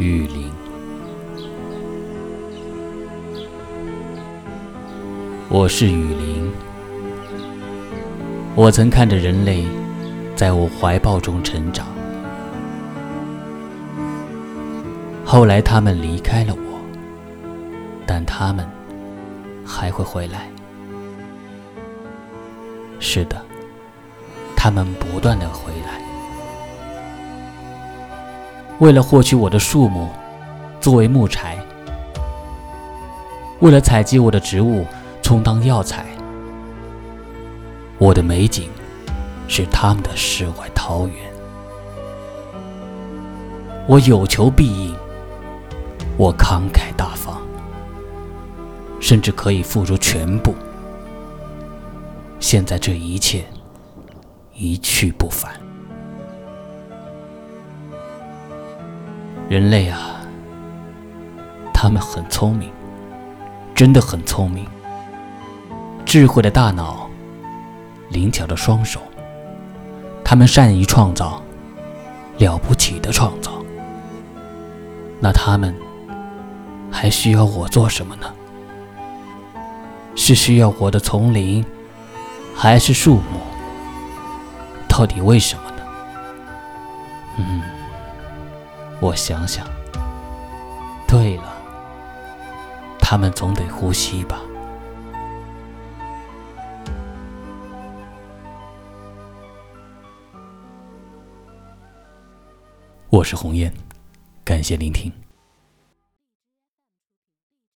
雨林。我是雨林，我曾看着人类在我怀抱中成长，后来他们离开了我，但他们还会回来。是的，他们不断的回来。为了获取我的树木，作为木材；为了采集我的植物，充当药材。我的美景是他们的世外桃源。我有求必应，我慷慨大方，甚至可以付出全部。现在这一切一去不返。人类啊，他们很聪明，真的很聪明。智慧的大脑，灵巧的双手，他们善于创造，了不起的创造。那他们还需要我做什么呢？是需要我的丛林，还是树木？到底为什么呢？嗯。我想想，对了，他们总得呼吸吧。我是红雁，感谢聆听。